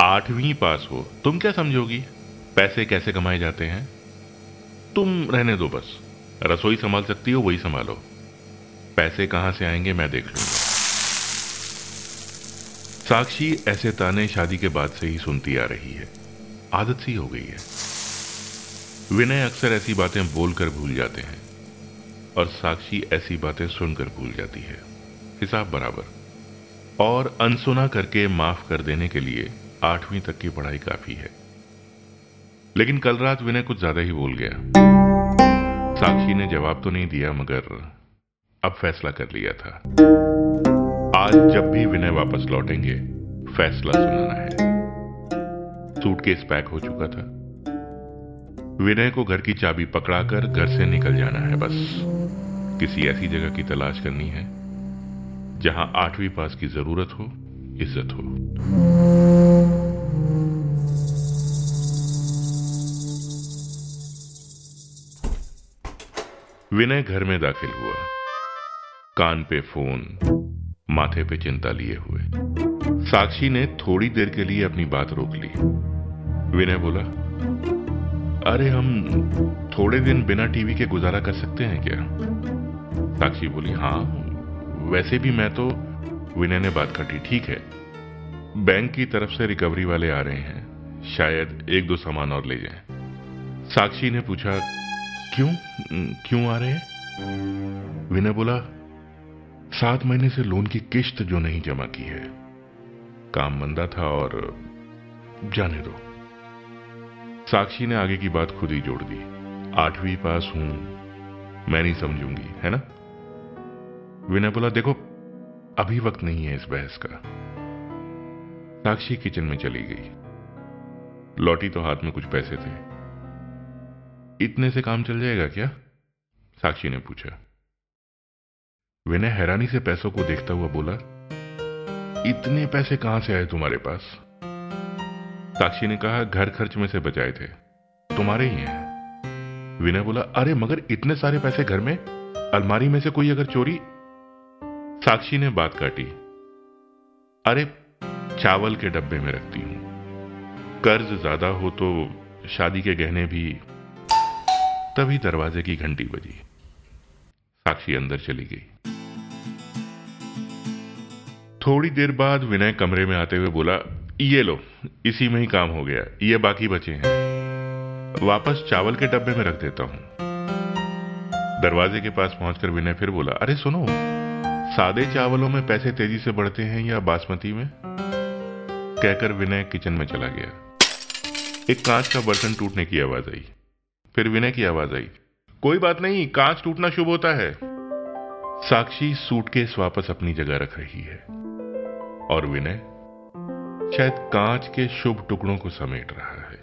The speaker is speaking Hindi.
आठवीं पास हो, तुम क्या समझोगी? पैसे कैसे कमाए जाते हैं? तुम रहने दो बस। रसोई संभाल सकती हो, वही संभालो। पैसे कहाँ से आएँगे, मैं देख लूँगा। साक्षी ऐसे ताने शादी के बाद से ही सुनती आ रही है। आदत सी हो गई है। विनय अक्सर ऐसी बातें बोलकर भूल जाते हैं, और साक्षी ऐसी बातें सुनकर भूल जाती है। हिसाब बराबर। और अनसुना करके माफ़ कर देने के लिए आठवीं तक की पढ़ाई काफ़ी है। लेकिन कल रात विनय कुछ ज़्यादा ही बोल गया। साक्षी ने जवाब तो नहीं दिया, मगर अब फैसला कर लिया था। आज जब भी विनय वापस लौटेंगे, फैसला सुनाना है। सूटकेस पैक हो चुका था। विनय को घर की चाबी पकड़ाकर घर से निकल जाना है बस। किसी ऐसी जगह की तलाश करनी है, जहाँ आठवीं पास की ज़रूरत हो, इज़्ज़त हो। विनय घर में दाखिल हुआ। कान पे फ़ोन, माथे पे चिंता लिए हुए। साक्षी ने थोड़ी देर के लिए अपनी बात रोक ली। विनय बोला, अरे, हम थोड़े दिन बिना टीवी के गुजारा कर सकते हैं क्या? साक्षी बोली हाँ वैसे भी मैं तो विनय ने बात काटी, ठीक है, बैंक की तरफ़ से रिकवरी वाले आ रहे हैं, शायद एक दो सामान और ले जाएँ। साक्षी ने पूछा क्यों? क्यों आ रहे हैं? विनय बोला, सात महीने से लोन की किश्त जो नहीं जमा की है। काम मंदा था और जाने दो। साक्षी ने आगे की बात खुद ही जोड़ दी। आठवीं पास हूँ, मैं नहीं समझूँगी, है ना? विनय बोला, देखो, अभी वक्त नहीं है इस बहस का। साक्षी किचन में चली गई। लौटी तो हाथ में कुछ पैसे थे। इतने से काम चल जाएगा क्या? साक्षी ने पूछा। विनय हैरानी से पैसों को देखता हुआ बोला, इतने पैसे कहाँ से आए तुम्हारे पास? साक्षी ने कहा, घर खर्च में से बचाए थे। तुम्हारे ही हैं। विनय बोला, अरे, मगर इतने सारे पैसे घर में? अलमारी में से कोई अगर चोरी? साक्षी ने बात काटी, अरे, चावल के डब्बे में रखती हूँ। कर्ज ज़्यादा हो तो शादी के गहने भी तभी दरवाजे की घंटी बजी। साक्षी अंदर चली गई। थोड़ी देर बाद विनय कमरे में आते हुए बोला, ये लो, इसी में ही काम हो गया, ये बाकी बचे हैं। वापस चावल के डब्बे में रख देता हूँ। दरवाजे के पास पहुंचकर विनय फिर बोला, अरे सुनो, सादे चावलों में पैसे तेज़ी से बढ़ते हैं या बासमती में? कहकर विनय किचन में चला गया। एक कांच का बर्तन टूटने की आवाज़ आई। फिर विनय की आवाज़ आई। कोई बात नहीं, कांच टूटना शुभ होता है। साक्षी सूटकेस वापस अपनी जगह रख रही है। और विनय, शायद कांच के शुभ टुकड़ों को समेट रहा है।